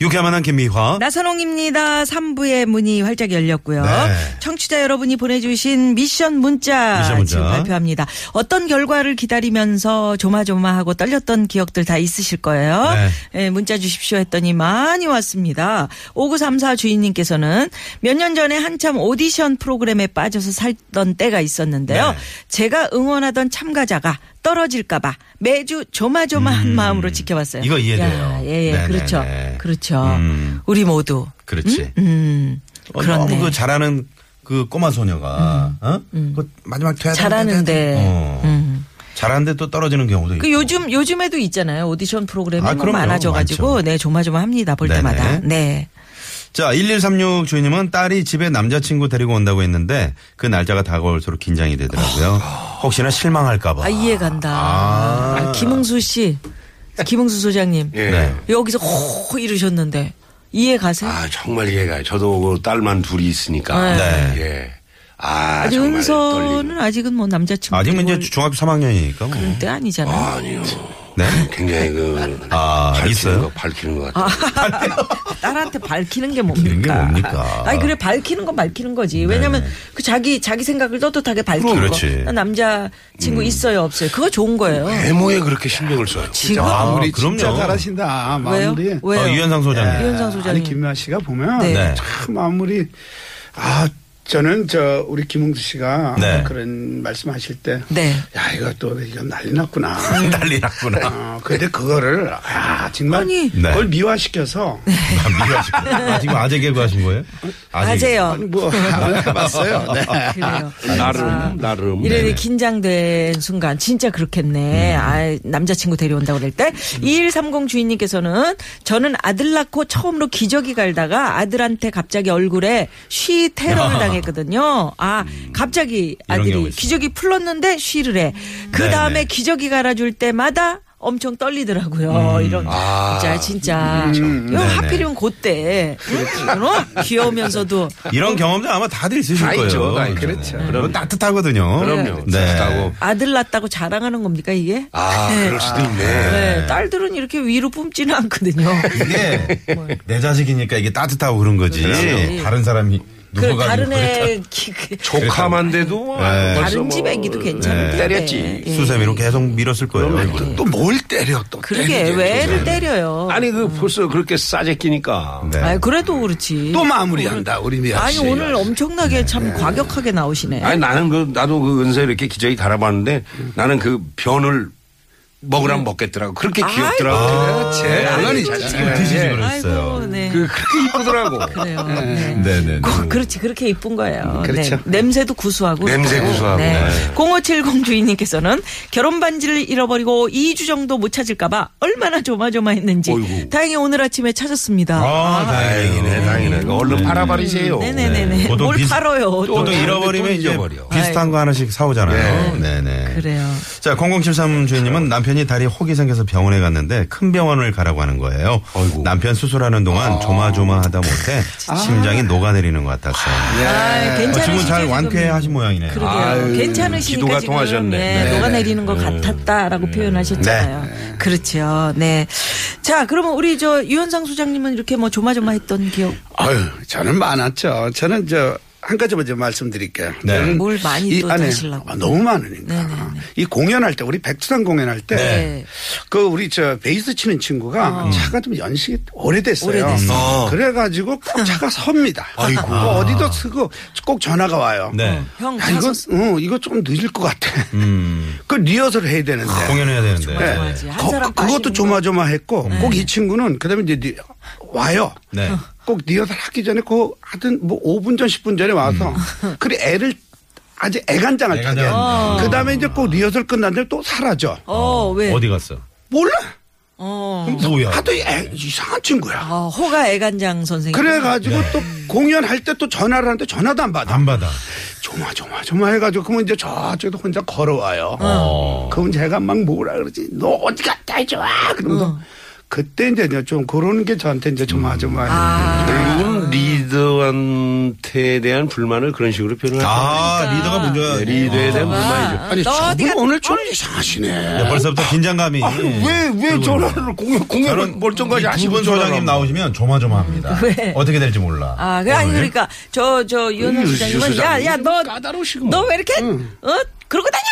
유쾌한 만한 김미화. 나선홍입니다. 3부의 문이 활짝 열렸고요. 네. 청취자 여러분이 보내주신 미션 문자, 미션 문자. 지금 발표합니다. 어떤 결과를 기다리면서 조마조마하고 떨렸던 기억들 다 있으실 거예요. 네. 예, 문자 주십시오 했더니 많이 왔습니다. 5934 주인님께서는 몇 년 전에 한참 오디션 프로그램에 빠져서 살던 때가 있었는데요. 네. 제가 응원하던 참가자가 떨어질까봐 매주 조마조마한 마음으로 지켜봤어요. 음. 이거 이해돼요. 야, 예, 예. 그렇죠. 그렇죠. 음. 우리 모두. 그렇지. 음, 어. 너무 그 잘하는 그 꼬마 소녀가 어? 그 마지막 돼, 잘하는데. 어. 음. 잘하는데 또 떨어지는 경우도 있고. 그 요즘 요즘에도 있잖아요. 오디션 프로그램이 아, 뭐 그럼요. 많아져가지고 많죠. 네 조마조마합니다. 볼 네네. 때마다. 네. 자, 1136 주인님은 딸이 집에 남자친구 데리고 온다고 했는데 그 날짜가 다가올수록 긴장이 되더라고요. 혹시나 실망할까봐. 아 이해 간다. 아. 아, 김흥수 씨, 김흥수 소장님 예. 네. 여기서 호 이러셨는데 이해 가세요? 아 정말 이해가요. 저도 그 딸만 둘이 있으니까. 네. 예. 아 아직 정말 은서는. 아직은 뭐 남자친구 아직은 이제 데리고 중학교 3학년이니까 뭐. 올때 아니잖아요. 아니요. 네. 굉장히 그 아, 밝히는 있어요? 거 밝히는 것 같아요. 딸한테 밝히는 게 뭡니까? 밝히는 게 뭡니까? 아니 그래 밝히는 건 밝히는 거지. 왜냐면 그 자기 자기 생각을 떳떳하게 밝히는 그럼, 거. 그렇지. 나 남자 친구 있어요 없어요. 그거 좋은 거예요. 외모에 그렇게 신경을 써요. 지금 아, 마무리 그럼요. 진짜 잘하신다. 왜요? 마무리. 왜요? 어, 유현상 소장님. 유현상 소장님. 아니 김미아 씨가 보면 네. 네. 참 마무리 아 저는 저 우리 김웅수 씨가 네. 그런 말씀하실 때 네. 야 이거 또 이거 난리 났구나. 난리 났구나. 어, 근데 그거를 아 정말 아니. 네. 그걸 미화시켜서 미워하시고. 아, 지금 아재 개그 하신 거예요? 아재. 맞아요. 아니 뭐 해봤어요. 네. 그래요. 나름 나름. 이래 네네. 긴장된 순간 진짜 그렇겠네. 음. 아, 남자친구 데려온다고 그럴 때. 2130 주인님께서는 저는 아들 낳고 처음으로 기저귀 갈다가 아들한테 갑자기 얼굴에 쉬 테러를 당했거든요. 아, 갑자기 음. 이런 경우 아들이 있어요. 기저귀 풀었는데 쉬를 해. 그 네네. 다음에 기저귀 갈아줄 때마다 엄청 떨리더라고요. 이런 아. 진짜 진짜. 요 음. 네네. 하필이면 그때 어? 귀여우면서도 이런 경험도 아마 다들 있으실 다 거예요. 있죠. 다 있죠. 그렇죠. 그럼 따뜻하거든요. 그럼요. 네. 따뜻하고. 아들 낳았다고 자랑하는 겁니까 이게? 아 그럴 수도 있네. 네, 딸들은 이렇게 위로 뿜지는 않거든요. 이게 내 자식이니까 이게 따뜻하고 그런 거지. 그렇지. 다른 사람이 그 다른 애 기- 그- 조카만 돼도 네. 다른 뭐집 애기도 괜찮은데 때렸지. 예. 수세미로 계속 밀었을 거예요. 또 뭘 때려 또 그러게 때리죠. 왜 애를 때려요? 아니 그 벌써 그렇게 싸제끼니까. 네. 아니 그래도 그렇지. 또 마무리한다 우리 미아 아니 씨. 오늘 엄청나게 참 과격하게 나오시네. 아니 나는 그 나도 그 은서 이렇게 기저귀 갈아봤는데 나는 그 변을 먹으라면 먹겠더라고. 그렇게 귀엽더라고. 제 당연히 잘 드시지 아이고, 그랬어요. 네. 그 그렇게 이쁘더라고. 그래요. 네. 네네. 꼭 그렇지 그렇게 이쁜 거예요. 그렇죠. 네. 냄새도 구수하고. 냄새. 구수하고. 네. 네. 0570 주인님께서는 결혼 반지를 잃어버리고 2주 정도 못 찾을까봐 얼마나 조마조마했는지 어이구. 다행히 오늘 아침에 찾았습니다. 아, 다행이네, 다행이네. 얼른 팔아버리세요. 네네네네. 뭘 비슷- 팔아요? 보통 잃어버리면 또 이제 잊어버려. 비슷한 거 하나씩 사오잖아요. 네네. 그래요. 자, 0073 주인님은 남편 이 다리 혹이 생겨서 병원에 갔는데 큰 병원을 가라고 하는 거예요. 아이고. 남편 수술하는 동안 조마조마하다 못해 심장이 녹아내리는 것 같았어요. 아, 어, 괜찮으시죠? 지금 잘 지금? 완쾌하신 모양이네요. 그러게요. 괜찮으시니까 기도가 지금 통하셨네. 네, 네. 녹아내리는 것 같았다라고 표현하셨잖아요. 그렇죠. 네. 자, 그러면 우리 저 유현상 소장님은 이렇게 뭐 조마조마했던 기억 아유, 저는 많았죠. 저는 저 한 가지만 좀 말씀드릴게요. 네. 저는 뭘 많이 이또 안에 하시려고. 아, 너무 많으니까. 네네네. 이 공연할 때 우리 백두산 공연할 때 네. 그 우리 저 베이스 치는 친구가 차가 좀 연식이 오래됐어요. 오래됐어. 그래가지고 꼭 차가 섭니다. 아이고. 어디도 쓰고 꼭 전화가 와요. 네. 형 야, 이거, 어, 이거 좀 늦을 것 같아. 음. 그 리허설 해야 되는데. 공연해야 되는데. 한 거- 그것도. 조마조마했고 꼭 이 친구는 그다음에 이제 리- 와요. 네. 꼭 리허설 하기 전에 그 하여튼 뭐 5분 전 10분 전에 와서 그래 애를 아주 애간장을 타게. 애간장. 그 다음에 이제 꼭 리허설 끝난 다음에 또 사라져. 어, 왜? 어디 갔어? 몰라. 어. 뭐야? 하도 애, 이상한 친구야. 어, 호가 애간장 선생님. 그래가지고 또 공연할 때 또 전화를 하는데 전화도 안 받아. 안 받아. 조마 조마 조마 해가지고 그러면 이제 저쪽에도 혼자 걸어와요. 어. 그럼 제가 막 뭐라 그러지? 너 어디 갔다 해줘? 그러면서 그때 이제 좀 그런 게 저한테 이제 조마조마. 아. 결국은 리더한테 대한 불만을 그런 식으로 표현을 아, 하죠. 리더가 문제가. 네, 리더에 대한 불만이죠. 아니 너 어디 저분 갔- 오늘 좀 이상하시네. 네, 벌써부터 긴장감이. 왜, 왜 전화를 공연, 공연 멀쩡하지 두분 소장님 나오시면 조마조마합니다. 왜? 어떻게 될지 몰라. 아, 그 아니 오늘. 그러니까 저저 유현상 유- 소장님은 유 소장님. 야, 야, 너 까다로우시고. 너 왜 이렇게 어? 그러고 다녀?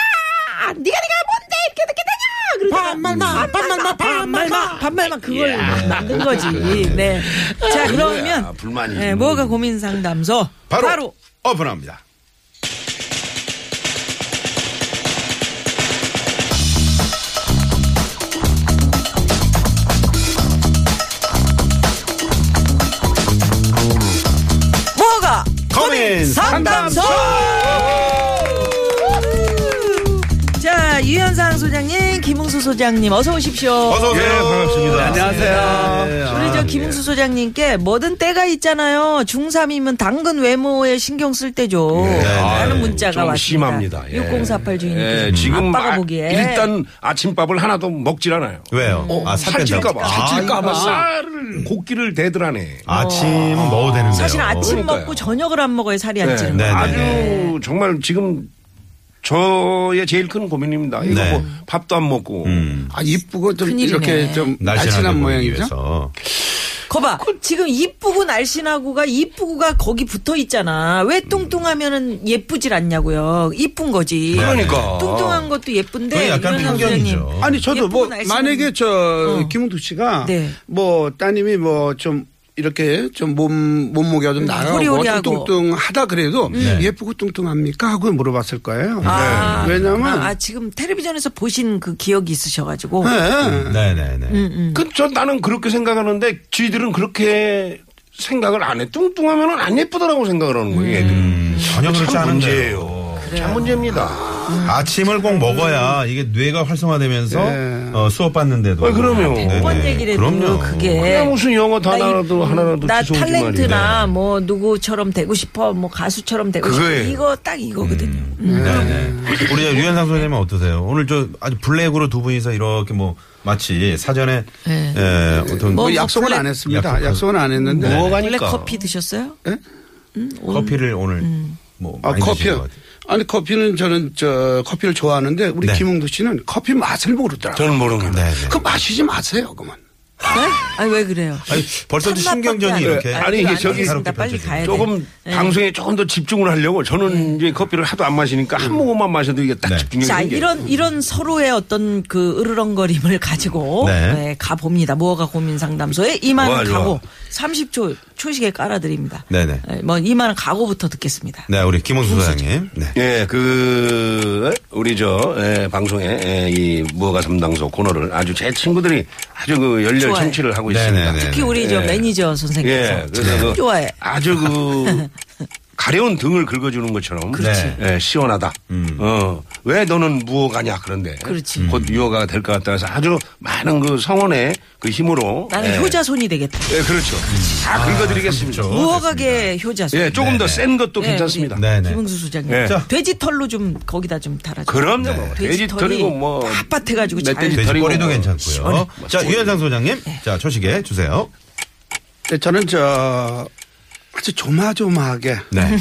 네가 네가 뭔데 이렇게 이렇게 다녀? 그러다가 반말마, 반말마, 반말마, 반말마 그걸 만든 거지. 네. 자, 그러면 불만이 네, 좀. 뭐가 고민 상담소 바로, 바로 오픈합니다. 뭐가 고민 상담소. 소장님, 어서 오십시오. 어서 오세요. 예, 반갑습니다. 안녕하세요. 우리 저 김웅수 소장님께 뭐든 때가 있잖아요. 중3이면 당근 외모에 신경 쓸 때죠. 라는 문자가 좀 왔습니다. 심합니다. 예. 6048 주인님께서 예, 지금 아빠가 아, 보기에 일단 아침밥을 하나도 먹질 않아요. 왜요? 아, 살 뺀다고? 살찔까봐. 살찔까봐 쌀을 고기를 대드라네. 아침은 먹어도 되는데요. 사실 아침 그러니까요. 먹고 저녁을 안 먹어야 살이 안 네. 찌는 네, 거예요. 네, 아주 정말 지금 저의 제일 큰 고민입니다. 이거 네. 뭐 밥도 안 먹고. 음. 아 이쁘고 좀 큰일이네. 이렇게 좀 날씬한 모양이죠. 위해서. 거봐. 지금 이쁘고 날씬하고가 이쁘고가 거기 붙어 있잖아. 왜 뚱뚱하면은 예쁘질 않냐고요. 이쁜 거지. 그러니까. 뚱뚱한 것도 예쁜데. 약간 편견이죠. 아니 저도 뭐 날씬한- 만약에 저 김웅두 씨가 네. 뭐 따님이 뭐 좀 이렇게 좀 몸 몸무게가 좀 나가고 호리호리하고. 좀 뚱뚱하다 그래도 네. 예쁘고 뚱뚱합니까 하고 물어봤을 거예요. 아, 네. 왜냐면 아, 지금 텔레비전에서 보신 그 기억이 있으셔가지고. 네. 네네네. 음, 그, 저 나는 그렇게 생각하는데 쥐들은 그렇게 생각을 안 해. 뚱뚱하면 안 예쁘다라고 생각을 하는 거예요. 음, 전혀 그렇지 참 않은데요. 문제예요. 참 문제입니다. 아침을 꼭 먹어야 이게 뇌가 활성화되면서 네. 어, 수업 받는데도. 아, 그럼요. 네네. 번 얘기를 해도 그럼요. 그게. 그냥 무슨 영어 단어라도 하나라도 나 주워오지 탤런트나 뭐 누구처럼 되고 싶어 뭐 가수처럼 되고 싶어 그거예요. 이거 딱 이거거든요. 음. 네네. 우리 유현상 선생님은 어떠세요? 오늘 저 아주 블랙으로 두 분이서 이렇게 뭐 마치 사전에 네. 에, 어떤 뭐 뭐 약속은 블랙- 안 했습니다. 약속- 약속은 안 했는데 네. 블랙 뭐가니까. 커피 드셨어요? 커피를 오늘 뭐 아, 많이 커피 드신 것 같아요. 아니 커피는 저는 저 커피를 좋아하는데 우리 네. 김웅두 씨는 커피 맛을 모르더라고요. 저는 모릅니다. 네네. 그 마시지 마세요, 그만. 네? 아니 왜 그래요? 아니, 벌써부터 신경전이 이렇게. 아니, 이게 저기 습니다 빨리 가야 돼. 조금 네. 방송에 조금 더 집중을 하려고 저는 이제 커피를 하도 안 마시니까 한 모금만 마셔도 이게 딱 네. 집중력이 자, 생겨요. 이런, 이런 서로의 어떤 그 으르렁거림을 가지고, 네. 네. 가봅니다. 무허가 고민 상담소에 이만 좋아. 가고, 30초 초식에 깔아드립니다. 네네. 네, 뭐, 이만 가고부터 듣겠습니다. 네, 우리 김원수 소장님. 네. 예, 그, 우리 저, 예, 방송에, 예, 이 무허가 삼당소 코너를 아주 제 친구들이 아주 그 열렬 좋아해. 청취를 하고. 있습니다. 특히 우리 저 예. 매니저 선생님께서 예, 그래서 참그 좋아해. 아주 그 가려운 등을 긁어주는 것처럼 그렇지. 예, 시원하다. 어, 왜 너는 무허가냐 그런데 그렇지. 곧 유허가 될 것 같다 해서 아주 많은 그 성원의 그 힘으로 나는 예, 효자손이 되겠다. 예, 그렇죠. 다 긁어드리겠습니다. 무허가계 효자손. 예, 조금 더 네네. 센 것도 네, 괜찮습니다. 우리 네네. 김흥수 소장님. 예. 자. 돼지 털로 좀 거기다 좀 달아줘. 그럼요. 뭐 돼지 털이고 뭐 빳빳해가지고 잘. 돼지 털이고 꼬리도 뭐 괜찮고요. 자, 유현상 소장님. 네. 자, 초식에 주세요. 네, 저는 저 아주 조마조마하게 네.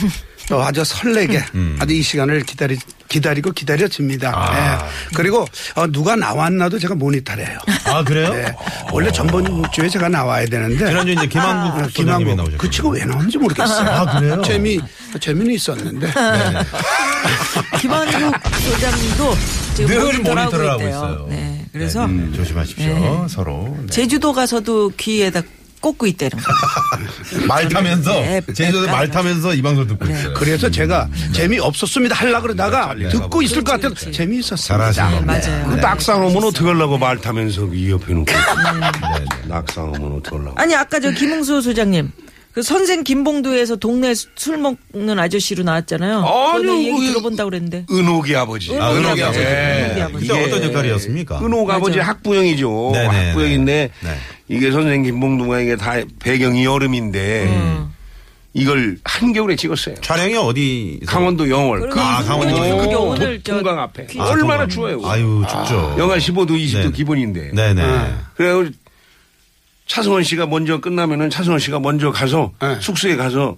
또 아주 설레게 음. 아주 이 시간을 기다리 기다리고 기다려집니다. 아. 예. 그리고 어, 누가 나왔나도 제가 모니터해요. 아, 그래요? 네. 원래 전번 주에 제가 나와야 되는데 지난주 이제 김한국 아, 김한국. 그 친구 왜 나왔는지 모르겠어요. 아, 그래요? 재미 재미는 있었는데 김한국 소장님도 지금 늘 모니터를 모니터를 하고. 있어요. 네. 그래서 네, 조심하십시오. 네. 서로. 네. 제주도 가서도 귀에다 꽂고 있다는 거. 말 타면서 네, 제주도 네. 말 타면서 이 방송 듣고 있어요. 그래서 제가 재미 없었습니다 하려 그러다가 듣고 있을 것 같아서. 재미 있었습니다. 잘하시네. 맞아요. 그 낙상하면 어떡하려고 말 타면서 이 옆에 놓고. 네. 낙상하면 어떡하려고. 아니 아까 저 김흥수 소장님 그 선생 김봉두에서 동네 수- 술 먹는 아저씨로 나왔잖아요. 아니요, 얘기 그게- 들어본다 그랬는데. 은옥이 아버지. 아, 은옥이 아버지. 은옥이 아버지. 그때 어떤 역할이었습니까? 은옥 아버지. 학부형이죠. 네네. 학부형인데 네. 이게 선생 김봉두가 이게 다 배경이 여름인데 음. 이걸 한겨울에 찍었어요. 촬영이 어디? 강원도 영월. 아, 강원도 그게 영월. 오늘 저 동강 앞에. 퀴즈 얼마나 아, 추워요. 아유, 춥죠. 영하 15도, 20도 네. 기본인데. 네네. 그래서 차승원 씨가 먼저 끝나면은 차승원 씨가 먼저 가서 네. 숙소에 가서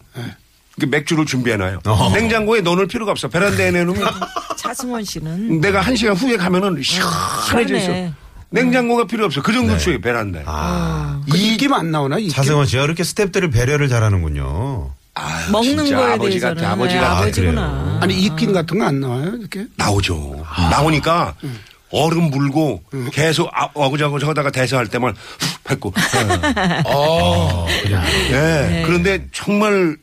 그 맥주를 준비해놔요. 어허. 냉장고에 넣어놓을 필요가 없어. 베란다에 내놓으면 차승원 씨는 내가 한 시간 후에 가면은 시원해져 있어. 냉장고가 필요 없어. 그 정도 추워요, 베란다에. 아, 그 입김 안 나오나? 입김? 차승원 씨가 그렇게 스탭들을 배려를 잘하는군요. 아유, 먹는 진짜 거에 아버지 대해서는 같아. 아버지가 네, 아, 아버지구나. 아니 입김 같은 거 안 나와요? 이렇게? 나오죠. 나오니까 얼음 물고 계속 아, 어그저그저 하다가 대사할 때만 훅 뱉고. 예. 그런데 정말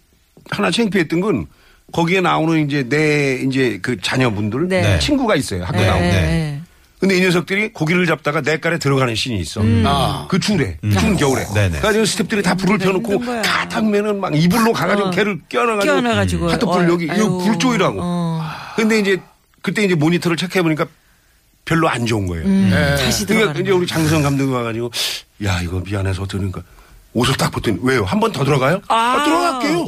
하나 창피했던 건 거기에 나오는 이제 내 이제 그 자녀분들 네. 친구가 있어요. 학교 네. 나오는. 네. 근데 이 녀석들이 고기를 잡다가 냇가에 들어가는 씬이 있어. 아. 그 추울에, 추운 겨울에. 네네. 그래가지고 스탭들이 다 불을 힘든 펴놓고 거야. 가탕면은 막 이불로 가가지고 어. 걔를 끼워놔가지고 끼워놔가지고. 하트불 어, 여기 이거 아유. 불 조이라고. 어. 근데 이제 그때 이제 모니터를 체크해 보니까 별로 안 좋은 거예요. 음, 다시 그러니까 들어가는 이제 우리 장성 감독이 와가지고 야 이거 미안해서 들으니까 옷을 딱 벗더니 왜요? 한 번 더 들어가요? 아. 들어갈게요.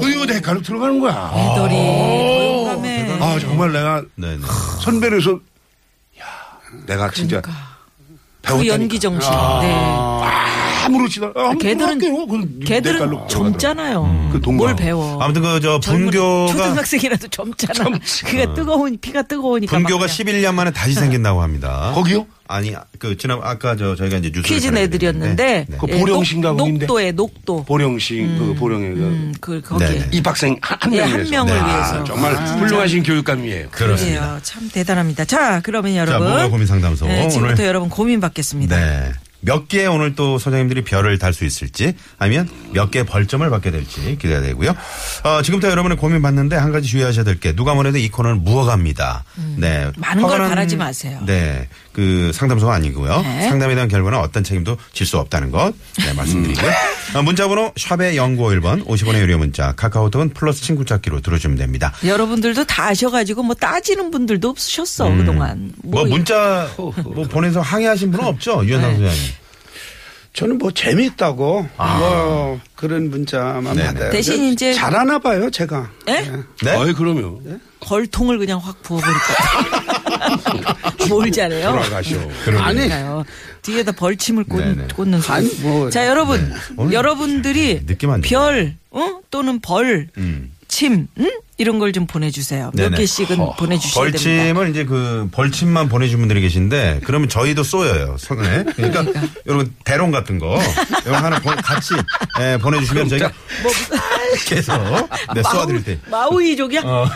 너 이거 내 가로 들어가는 거야. 애들이 더 용감해. 아 정말 내가 네네. 선배로서 야 내가 진짜 그 배웠다니까. 연기 정신. 아. 네. 아무렇지도 않아. 아, 걔들은 걔들은 젊잖아요. 그 동강. 뭘 배워? 아무튼 그 저 분교가 초등학생이라도 젊잖아. 그게 뜨거운 피가 뜨거우니까. 막 분교가 그냥 11년 만에 다시 생긴다고 합니다. 거기요? 아니 그 지난 아까 저 저희가 이제 뉴스 퀴즈 내드렸는데 그 예, 보령신가 녹-? 녹도에 녹도. 보령 씨, 그 보령에 그 음, 그 거기에. 네네. 입학생 한, 한 예, 명을 한 위해서. 명을 아, 위해서. 정말 훌륭하신 교육감이에요. 그렇습니다. 그래요. 참 대단합니다. 자, 그러면 여러분. 뭐가 고민 상담소. 네, 지금부터 오늘- 여러분 고민 받겠습니다. 네. 몇개 오늘 또 소장님들이 별을 달 수 있을지 아니면 몇개 벌점을 받게 될지 기대가 되고요. 어, 지금부터 여러분의 고민 받는데 한 가지 주의하셔야 될 게 누가 뭐래도 이 코너는 무어갑니다. 네. 음. 많은 걸 바라지 마세요. 네. 그 상담소가 아니고요. 네. 상담에 대한 결과는 어떤 책임도 질 수 없다는 것 네, 말씀드리고요. 어, 문자번호 샵의 0951번 50원의 유료 문자 카카오톡은 플러스 친구 찾기로 들어주면 됩니다. 여러분들도 다 아셔가지고 뭐 따지는 분들도 없으셨어 음. 그동안. 뭐 문자 뭐 보내서 항의하신 분은 없죠? 유현상 네. 소장님. 저는 뭐 재미있다고 뭐 그런 문자만 네네. 받아요. 대신 이제- 잘하나 봐요, 제가. 예? 네? 아이, 그럼요. 벌통을 그냥 확 부어버릴까. 뭘 잘해요? 돌아가셔. 아니. 뒤에다 벌침을 꽂, 네네. 꽂는 소리. 아니, 뭐. 자, 여러분. 오늘 여러분들이 네, 느낌 안 별, 어? 또는 벌, 음. 침, 응? 이런 걸 좀 보내주세요. 몇 네네. 개씩은 보내주셔야 됩니다. 벌침을 이제 그 벌침만 보내주신 분들이 계신데 그러면 저희도 쏘여요 손에. 그러니까 여러분 대롱 같은 거 이거 하나 보- 같이 예, 보내주시면 저희가 뭐, 계속 네, 쏘아드릴 때. 마우이족이야? 어.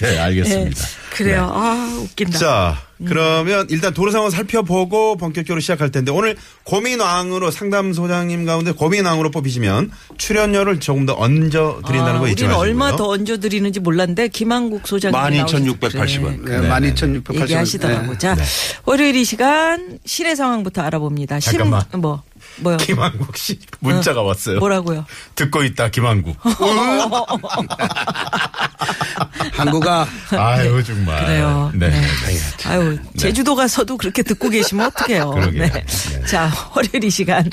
네 알겠습니다. 그래요. 아, 웃긴다. 자, 그러면 일단 도로 상황 살펴보고 본격적으로 시작할 텐데 오늘 고민왕으로 상담소장님 가운데 고민왕으로 뽑히시면 출연료를 조금 더 얹어 드린다는 아, 거 잊지 우리는 마시고요. 얼마 더 얹어 드리는지 몰랐는데 김한국 소장님 12,680원. 네, 12,680원. 얘기하시더라고. 네. 자, 네. 월요일 이 시간 시내 상황부터 알아봅니다. 심- 잠깐만. 뭐 뭐요? 김한국 씨 문자가 왔어요. 뭐라고요? 듣고 있다 김한국. 한국아. 아유 정말. 그래요. 네. 네. 아유, 제주도 가서도 그렇게 듣고 계시면 어떡해요. 그러게요. 네. 네. 자, 월요일 이 시간.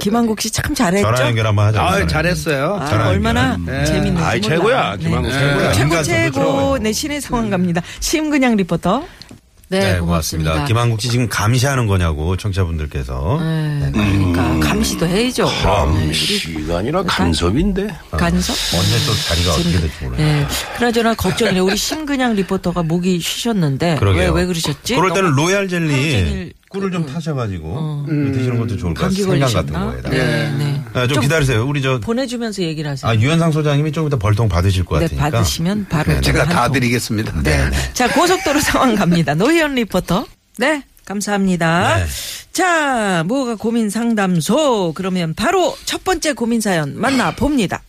김한국 씨 참 잘했죠? 전화 연결 한번 하자. 아, 잘했어요. 아, 전화 얼마나 연결. 재밌는지 몰라. 최고야. 김한국 최고야. 최고 최고 네 시내 상황 갑니다. 심근양 리포터. 네, 고맙습니다. 김한국 씨 지금 감시하는 거냐고 청취자분들께서. 네, 그러니까 감시도 해야죠. 네, 우리 시가 아니라 간섭인데. 간섭? 언제 또 자리가 어떻게 될지 몰라요. 네. 그나저나 걱정이네. 우리 심근양 리포터가 목이 쉬셨는데. 그러게요. 왜, 왜 그러셨지? 그럴 때는 로얄 하루 젤리 종일 꿀을 좀 타셔가지고 드시는 것도 좋을 것 같아요. 생강 같은? 거에다가. 네, 네. 아, 좀, 기다리세요. 우리 저 보내주면서 얘기를 하세요. 아, 유현상 소장님이 조금 이따 벌통 받으실 것 네, 같으니까. 받으시면 바로 네, 제가 한다 통. 드리겠습니다. 네. 자, 고속도로 상황 갑니다. 노희연 리포터. 네. 감사합니다. 네. 자, 뭐가 고민 상담소. 그러면 바로 첫 번째 고민 사연 만나봅니다.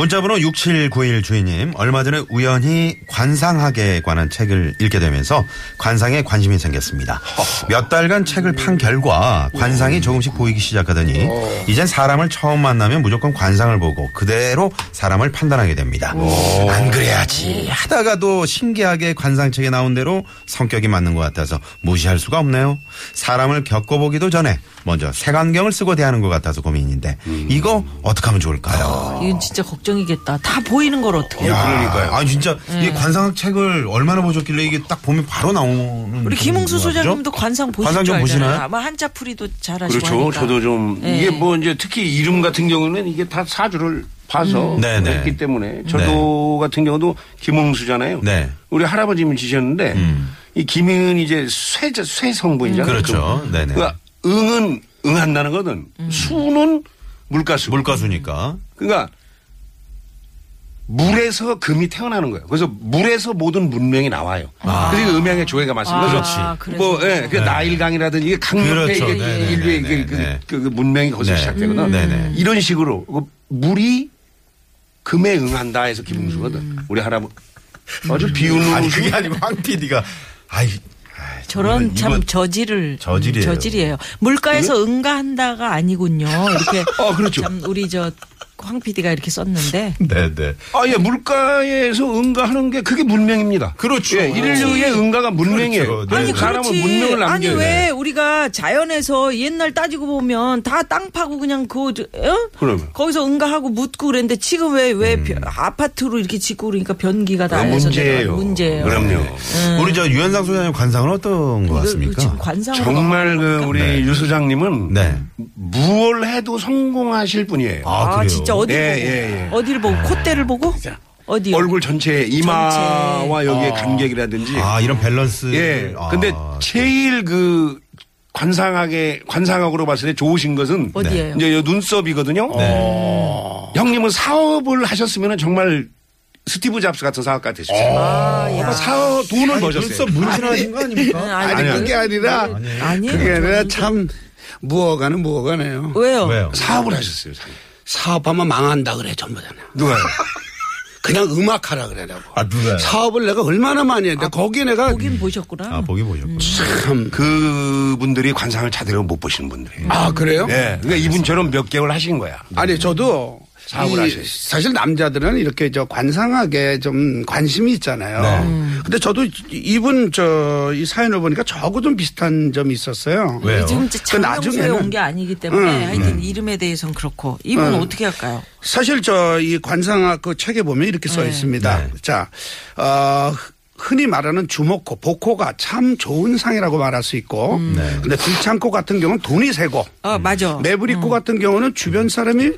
문자번호 6791 주인님, 얼마 전에 우연히 관상학에 관한 책을 읽게 되면서 관상에 관심이 생겼습니다. 몇 달간 책을 판 결과 관상이 조금씩 보이기 시작하더니 이젠 사람을 처음 만나면 무조건 관상을 보고 그대로 사람을 판단하게 됩니다. 안 그래야지 하다가도 신기하게 관상책에 나온 대로 성격이 맞는 것 같아서 무시할 수가 없네요. 사람을 겪어보기도 전에 먼저 색안경을 쓰고 대하는 것 같아서 고민인데 이거 어떻게 하면 좋을까요? 이건 진짜 걱정 이겠다. 다 보이는 걸 어떻게. 해. 그러니까요. 아 진짜 이 관상학 책을 얼마나 보셨길래 이게 딱 보면 바로 나오는. 우리 같죠? 소장님도 관상 보실 관상 줄 좀. 보시나요? 아마 한자풀이도 잘하시고 그렇죠. 하니까. 저도 좀 예. 이게 뭐 이제 특히 이름 같은 경우는 이게 다 사주를 봐서 음. 네, 네. 했기 때문에 저도 같은 경우도 김홍수잖아요. 네. 음. 우리 할아버님을 지셨는데 이 김은 이제 쇠, 쇠 성분이잖아요. 그렇죠. 그- 네네. 그러니까 응은 응한다는 거든 음. 수는 물가수. 물가수니까. 그러니까 물에서 금이 태어나는 거예요. 그래서 물에서 모든 문명이 나와요. 그래서 음양의 조예가 맞습니다. 아, 그래서. 뭐 예, 그 나일강이라든지 이게 강력해 그렇죠. 이게 네, 네, 인류의 네, 그, 네, 그, 네. 그, 그 문명이 거기서 네. 시작되거든. 네, 네. 이런 식으로 그 물이 금에 응한다 해서 김웅수거든. 우리 할아버지 아주 비우는 아니. 그게 아니고 황 PD가 아이. 저런 참 저지를 저질이에요. 저질이에요. 물가에서 응가한다가 아니군요. 이렇게 아, 그렇죠. 참 우리 저 황 PD가 이렇게 썼는데 네네. 아, 예, 물가에서 응가하는 게 그게 문명입니다. 그렇죠. 예, 인류의 응가가 문명이에요. 그렇죠. 네, 아니 네. 사람은 그렇지. 문명을 아니 남겨야 왜 돼. 우리가 자연에서 옛날 따지고 보면 다 땅 파고 그냥 그 저- 어? 그러면. 거기서 응가하고 묻고 그랬는데 지금 왜왜 아파트로 이렇게 짓고 그러니까 변기가 다 음. 문제예요. 문제예요. 그럼요. 우리 저 유현상 소장님 관상은 어떤 것 이거 같습니까? 관상 정말 그 우리 네. 유 소장님은 네. 무얼 해도 성공하실 분이에요. 아, 아, 그래요? 진짜 어디 예, 보고 예, 예. 어디를 보고 콧대를 보고 어디요? 얼굴 전체 이마와 여기의 간격이라든지 아 이런 밸런스. 예. 아, 근데 제일 그 관상학의 관상학으로 봤을 때 좋으신 것은 어디예요? 이제 요 눈썹이거든요. 네. 형님은 사업을 하셨으면 정말 스티브 잡스 같은 사업가 되셨어요. 아, 야. 사업 돈을 버셨어요. 눈썹 문신하신 거 아닙니까? 아니, 아니, 아니요. 그게 아니라 아니에요. 그게 아니라 참 무어가는 무어가네요. 왜요? 왜요? 사업을 하셨어요. 사업. 사업하면 망한다 그래 전부 다. 누가요? 그냥 음악하라 그래라고. 아 누가요? 사업을 내가 얼마나 많이 했는데 거기에 내가 보긴 보셨구나. 아 보기 보셨고. 참. 그분들이 관상을 제대로 못 보시는 분들이에요. 아 그래요? 예. 그러니까 이분처럼 몇 개월 하신 거야. 아니 저도 사업을 이 하셔야지. 사실 남자들은 이렇게 저 관상학에 좀 관심이 있잖아요. 네. 근데 저도 이분 저 이 사연을 보니까 저하고 좀 비슷한 점이 있었어요. 왜요? 지금 그 나중에는- 온게 아니기 때문에 응, 하여튼 이름에 대해서는 그렇고 이분 은 어떻게 할까요? 사실 저 이 관상학 그 책에 보면 이렇게 써 네. 있습니다. 네. 자, 어, 흔히 말하는 주목코, 복코가 참 좋은 상이라고 말할 수 있고, 음. 네. 근데 들창코 같은 경우는 돈이 세고, 어 맞아. 매부리코 같은 경우는 주변 사람이.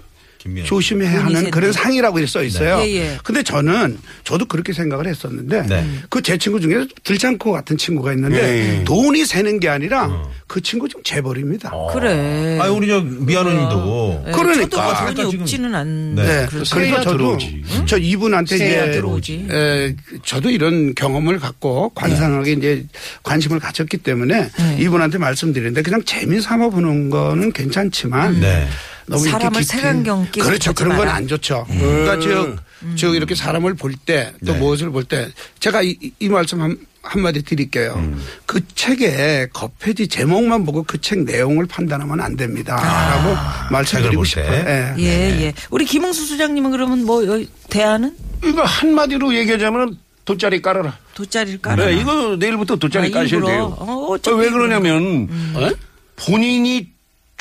조심해야 돈이 하는 그런. 상이라고 써 있어요. 네. 예, 예. 근데 저는 저도 그렇게 생각을 했었는데 네. 그제 친구 중에 들창코 같은 친구가 있는데 예, 예. 돈이 새는 게 아니라 어. 그 친구 좀 재벌입니다. 그래. 아 우리 저 미아노님도 네, 그러니까. 저도 뭐 돈이 지금- 없지는 않. 네. 네. 그래서 세야 저도 들어오지. 저 이분한테 이제 들어오지. 에, 저도 이런 경험을 갖고 관상학에 이제 관심을 가졌기 때문에 네. 이분한테 말씀드리는데 그냥 재미 삼아 보는 거는 괜찮지만 네. 너무 사람을 색안경 끼고 그렇죠 그런 건. 안 좋죠. 그러니까 즉, 즉 이렇게 사람을 볼 때또 네. 무엇을 볼 때 제가 이, 이 말씀 한, 한마디 드릴게요. 그 책의 겉페이지 제목만 보고 그 책 내용을 판단하면 안 됩니다. 라고 말씀드리고 책을 볼 싶어요. 때? 예. 예, 예. 우리 김홍수 소장님은 그러면 뭐 대안은 이거 한마디로 얘기하자면 돗자리 깔아라. 돗자리를 깔아. 네, 이거 내일부터 돗자리 아, 까셔야 일부러? 돼요. 어, 아, 왜 그러냐면 어? 본인이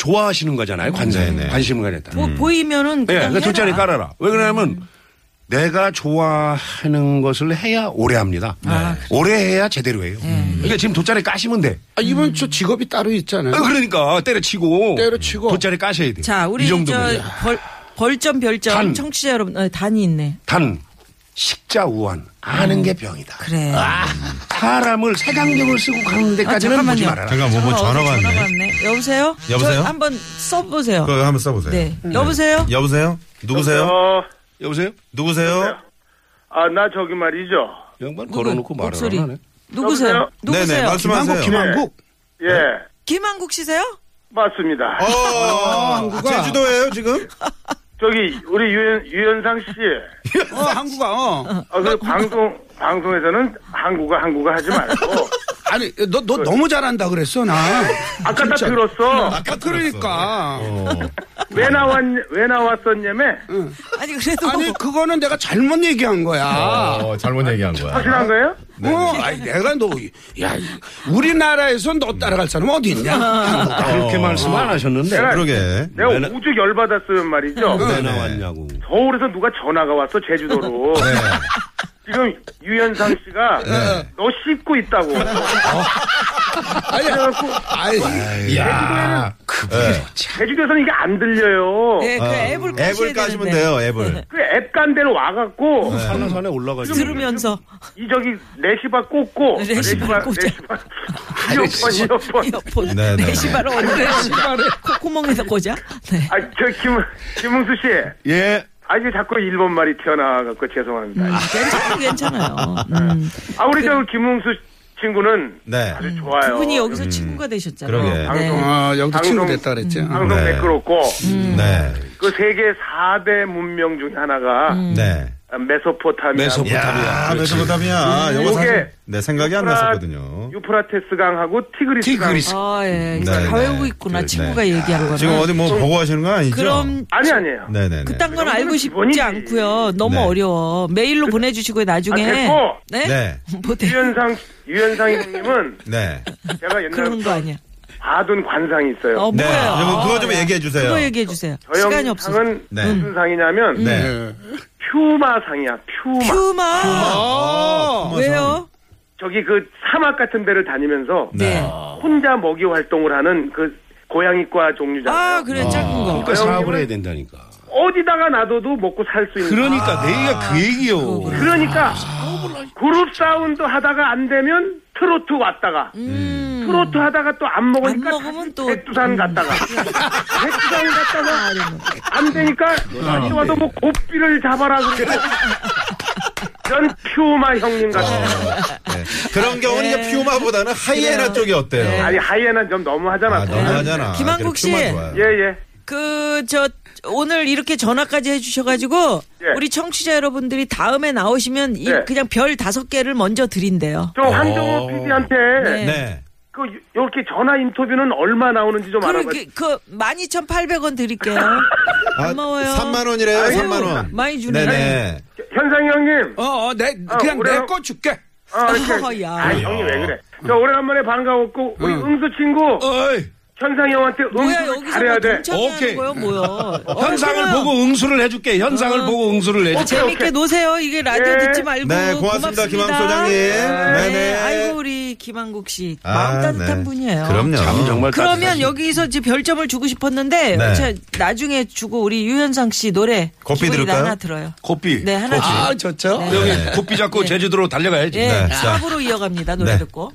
좋아하시는 거잖아요. 관상에 네 네. 관심을 가졌다. 뭐 보이면은 예, 그냥 그 돗자리. 깔아라. 왜 그러냐면 내가 좋아하는 것을 해야 오래 합니다. 아, 오래 해야 제대로 해요. 그러니까 지금 돗자리 까시면 돼. 아, 이분 저 직업이 따로 있잖아요. 아, 그러니까 때려치고 때려치고. 돗자리 까셔야 돼. 자, 우리 이 저 정도면 벌, 벌점 별점 단. 청취자 여러분 어, 단이 있네. 단 식자 우한 아는 게 병이다. 그래. 사람을 색안경을 쓰고 가는 아, 데까지는 보지 말아라. 잠깐 뭐, 뭐 전화가 전화가 왔네. 왔네. 여보세요? 여보세요? 저 한번 써보세요. 그거 한번 써보세요. 네. 여보세요? 여보세요? 누구세요? 어, 여보세요? 누구세요? 아, 나 저기 말이죠. 양반 누구? 걸어놓고 말을 목소리. 안 하네. 누구세요? 여보세요? 누구세요? 네네, 말씀하세요. 김한국, 김한국. 예, 김한국 씨세요? 맞습니다. 어, 아, 제주도예요 지금? 저기 우리 유현 유현상 씨. 어, 한국아, 어. 어, 그 방송 방송에서는 한국어 한국어 하지 말고 아니, 너, 너 너무 잘한다 그랬어, 나. 아까 다 진짜. 들었어. 아, 그러니까. 왜 나왔 왜 나왔었냐며 아니 그래도 아니, 그거는 내가 잘못 얘기한 거야. 어, 잘못 얘기한 거야. 확실한 거예요? 어, 아니, 내가 너, 야, 우리나라에서 너 따라갈 사람 어디 있냐? 한국아. 그렇게 말씀 안 하셨는데. 내가 그러게. 내가 왜, 나, 우주 열받았으면 말이죠. 왜 나왔냐고. 서울에서 누가 전화가 왔어 제주도로. 네. 지금 유현상 씨가 너 씹고 있다고. 아니, 아니, 야 네. 제주도에서는 이게 안 들려요. 네, 그 앱을 까셔야 앱을 까시면 되는데. 돼요, 앱을. 그 앱간 데로 와갖고 산산에 올라가지고. 들으면서 이 저기 레시바 꽂고 레시바 꽂아. 레시바 이어폰 이어폰. 이어폰 네, 네. 레시바를 어디 레시바를 콧구멍에서 꽂아? 네. 아저 김 김응수 씨. 예. 아 이제 자꾸 일본 말이 튀어나와갖고 죄송합니다. 괜찮아요, 괜찮아요. 음. 아 우리 저 김응수 친구는 네. 아주 좋아요. 두 분이 여기서 친구가 되셨잖아요. 그러게. 네. 어, 여기도 방송- 친구 됐다 그랬지. 어. 방송 네. 매끄럽고 네. 그 세계 4대 문명 중에 하나가 네. 메소포타미아. 메소포- 야, 메소포타미아. 요거 요게 사실 내 생각이 안 유프라- 났었거든요. 유프라테스 강하고 티그리스 강. 티그리스. 아, 예. 네, 다 네. 외우고 있구나. 네. 친구가 얘기한 거는. 지금 어디 뭐 보고 하시는 건 아니죠? 그럼 아니 아니에요. 네네네. 그딴 건 알고 싶지 기본이지. 않고요. 너무 네. 어려워. 메일로 보내 주시고요. 나중에. 아, 됐고. 네? 네. 뭐 돼? 유현상 유현상 형님은 네. 제가 그런 거 아니야. 봐둔 관상이 있어요. 어, 네. 뭐예요? 좀 그거 좀 얘기해 주세요. 그거 얘기해 주세요. 저 시간이 없어. 형상은 네. 무슨 상이냐면 네. 퓨마상이야. 퓨마. 퓨마. 어, 왜요? 저기 그 사막 같은 데를 다니면서 네. 혼자 먹이 활동을 하는 그 고양이과 종류잖아요. 아, 그래, 작은 거. 그러니까 사업을 해야 된다니까. 어디다가 놔둬도 먹고 살 수 있는. 그러니까 내가 그 얘기요. 그러니까 그룹 사운드 하다가 안 되면 트로트 왔다가 트로트 하다가 또 안 먹으니까 안 먹으면 또- 백두산 갔다가. 백두산 갔다가 안 되니까 다시 와도 뭐 고삐를 잡아라 그러고. 전 퓨마 형님 같은 네. 그런 경우는 이제 퓨마보다는 하이에나 쪽이 어때요? 아니 하이에나 좀 너무하잖아. 아, 너무하잖아. 김한국 씨. 예예 그, 저, 오늘 이렇게 전화까지 해주셔가지고, 예. 우리 청취자 여러분들이 다음에 나오시면 이 네. 그냥 별 다섯 개를 먼저 드린대요. 저 황정호 PD한테 네. 네. 그 이렇게 전화 인터뷰는 얼마 나오는지 좀 알아봐 그렇게, 그, 12,800원 드릴게요. 고마워요. 3만 원이래요, 아유, 3만 원. 많이 주네. 네네. 현상이 형님 어, 어, 내, 아, 그냥 올해- 내거 줄게. 아, 이렇게. 어, 야. 아니, 형님 왜 그래? 저 오래간만에 반가웠고, 우리 응수 친구, 어이. 현상이 형한테 뭐야, 응수를 여기서 잘해야 뭐 돼. 오케이. 거요, 뭐야. 현상을 어, 보고 응수를 해줄게. 현상을 보고 응수를 해줄게. 재밌게 노세요. 이게 라디오 네. 듣지 말고. 네, 고맙습니다, 김항 소장님. 네네. 아이고, 우리 김한국 씨. 아, 마음 따뜻한 네. 분이에요. 그럼요. 참 정말 그러면 따뜻하시- 여기서 이제 별점을 주고 싶었는데 네. 저 나중에 주고 우리 유현상 씨 노래 고삐 들을까요? 하나 들어요. 코피. 네 하나 아, 주요. 좋죠. 네. 여기 코피 잡고 제주도로 달려가야지. 예, 네, 자. 4부로 이어갑니다 노래 네. 듣고.